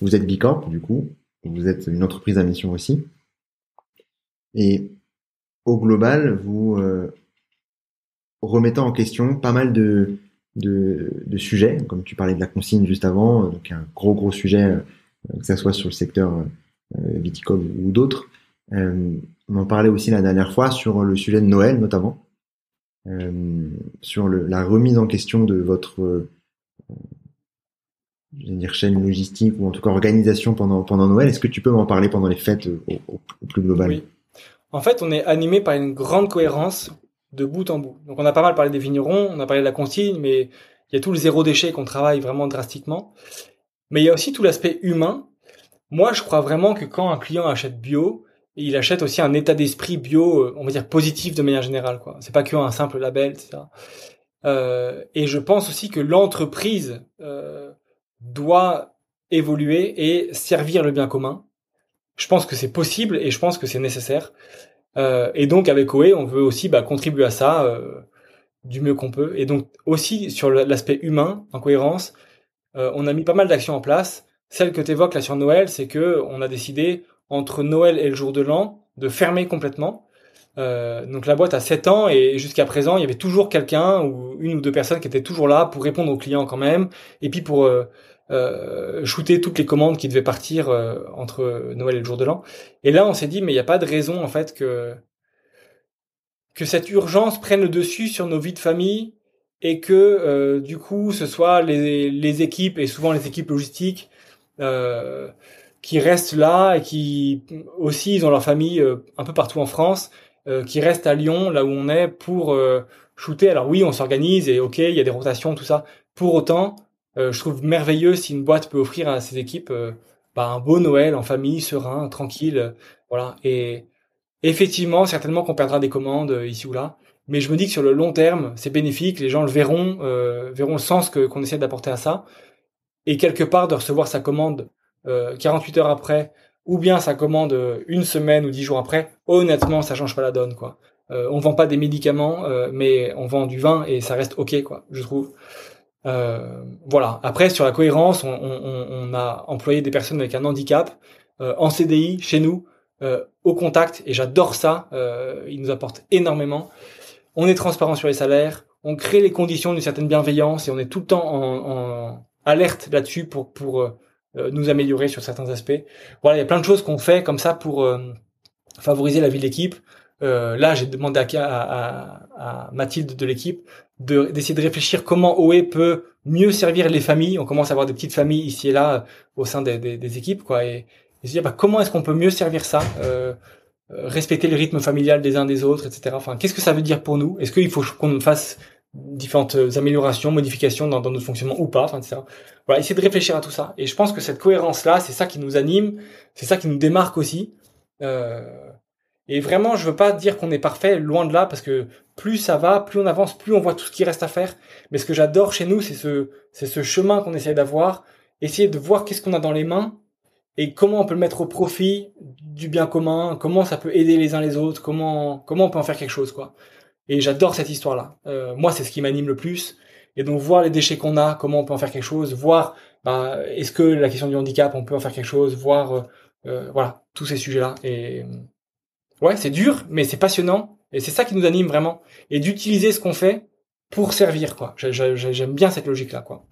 Vous êtes Bicorp, du coup. Vous êtes une entreprise à mission aussi. Et au global, vous euh, remettez en question pas mal de, de, sujets, comme tu parlais de la consigne juste avant, donc un gros gros sujet, euh, que ça soit sur le secteur euh, viticole ou d'autres. Euh, on en parlait aussi la dernière fois sur le sujet de Noël notamment, euh, sur la remise en question de votre euh, je vais dire chaîne logistique ou en tout cas organisation pendant pendant Noël. Est-ce que tu peux m'en parler pendant les fêtes au, au, plus global? Oui. En fait, on est animé par une grande cohérence de bout en bout. Donc on a pas mal parlé des vignerons, on a parlé de la consigne, mais il y a tout le zéro déchet qu'on travaille vraiment drastiquement. Mais il y a aussi tout l'aspect humain. Moi, je crois vraiment que quand un client achète bio, il achète aussi un état d'esprit bio, euh, on va dire positif de manière générale. quoi. C'est pas qu'un simple label, etc. Euh, et je pense aussi que l'entreprise euh, doit évoluer et servir le bien commun. Je pense que c'est possible et je pense que c'est nécessaire. Euh, et donc avec OE, on veut aussi bah, contribuer à ça euh, du mieux qu'on peut. Et donc aussi sur l'aspect humain, en cohérence, euh, on a mis pas mal d'actions en place. Celle que tu évoques là sur Noël, c'est que on a décidé entre Noël et le jour de l'an de fermer complètement. Euh, donc la boîte a 7 ans et jusqu'à présent, il y avait toujours quelqu'un ou une ou deux personnes qui étaient toujours là pour répondre aux clients quand même, et puis pour euh, euh, shooter toutes les commandes qui devaient partir euh, entre Noël et le jour de l'an. Et là, on s'est dit, mais il n'y a pas de raison en fait que que cette urgence prenne le dessus sur nos vies de famille et que euh, du coup, ce soit les, les équipes et souvent les équipes logistiques qui restent là et qui aussi ils ont leur famille un peu partout en France, qui restent à Lyon, là où on est, pour shooter. Alors oui, on s'organise et ok, il y a des rotations, tout ça. Pour autant, euh, je trouve merveilleux si une boîte peut offrir à ses équipes euh, bah, un beau Noël en famille, serein, tranquille, euh, voilà. Et effectivement, certainement qu'on perdra des commandes ici ou là, mais je me dis que sur le long terme, c'est bénéfique. Les gens le verront, verront le sens que qu'on essaie d'apporter à ça, et quelque part de recevoir sa commande 48 heures après, ou bien sa commande une semaine ou dix jours après. Honnêtement, ça change pas la donne, quoi. on vend pas des médicaments, mais on vend du vin et ça reste ok, quoi. Je trouve. Euh, voilà. Après, sur la cohérence, on, a employé des personnes avec un handicap euh, en CDI chez nous, euh, au contact, et j'adore ça. Euh, ils nous apportent énormément. On est transparent sur les salaires, on crée les conditions d'une certaine bienveillance et on est tout le temps en, en alerte là-dessus pour pour euh, nous améliorer sur certains aspects. Voilà, il y a plein de choses qu'on fait comme ça pour favoriser la vie de l'équipe. Euh, là, j'ai demandé à, Mathilde de l'équipe d'essayer de, réfléchir comment OE peut mieux servir les familles. On commence à avoir des petites familles ici et là euh, au sein des, équipes, quoi. Et, et dire bah, comment est-ce qu'on peut mieux servir ça, euh, euh, respecter le rythme familial des uns des autres, etc. Enfin, qu'est-ce que ça veut dire pour nous? Est-ce qu'il faut qu'on fasse différentes améliorations, modifications dans, dans, notre fonctionnement ou pas, enfin, etc. Voilà, essayer de réfléchir à tout ça. Et je pense que cette cohérence-là, c'est ça qui nous anime, c'est ça qui nous démarque aussi. Euh, et vraiment, je veux pas dire qu'on est parfait, loin de là, parce que plus ça va, plus on avance, plus on voit tout ce qui reste à faire. Mais ce que j'adore chez nous, c'est ce, c'est ce chemin qu'on essaie d'avoir, essayer de voir qu'est-ce qu'on a dans les mains et comment on peut le mettre au profit du bien commun, comment ça peut aider les uns les autres, comment, comment on peut en faire quelque chose, quoi. Et j'adore cette histoire-là. Euh, moi, c'est ce qui m'anime le plus. Et donc voir les déchets qu'on a, comment on peut en faire quelque chose, voir bah, est-ce que la question du handicap, on peut en faire quelque chose, voir euh, euh voilà tous ces sujets-là. Et ouais, c'est dur, mais c'est passionnant. Et c'est ça qui nous anime vraiment. Et d'utiliser ce qu'on fait pour servir, quoi. J'aime bien cette logique-là, quoi.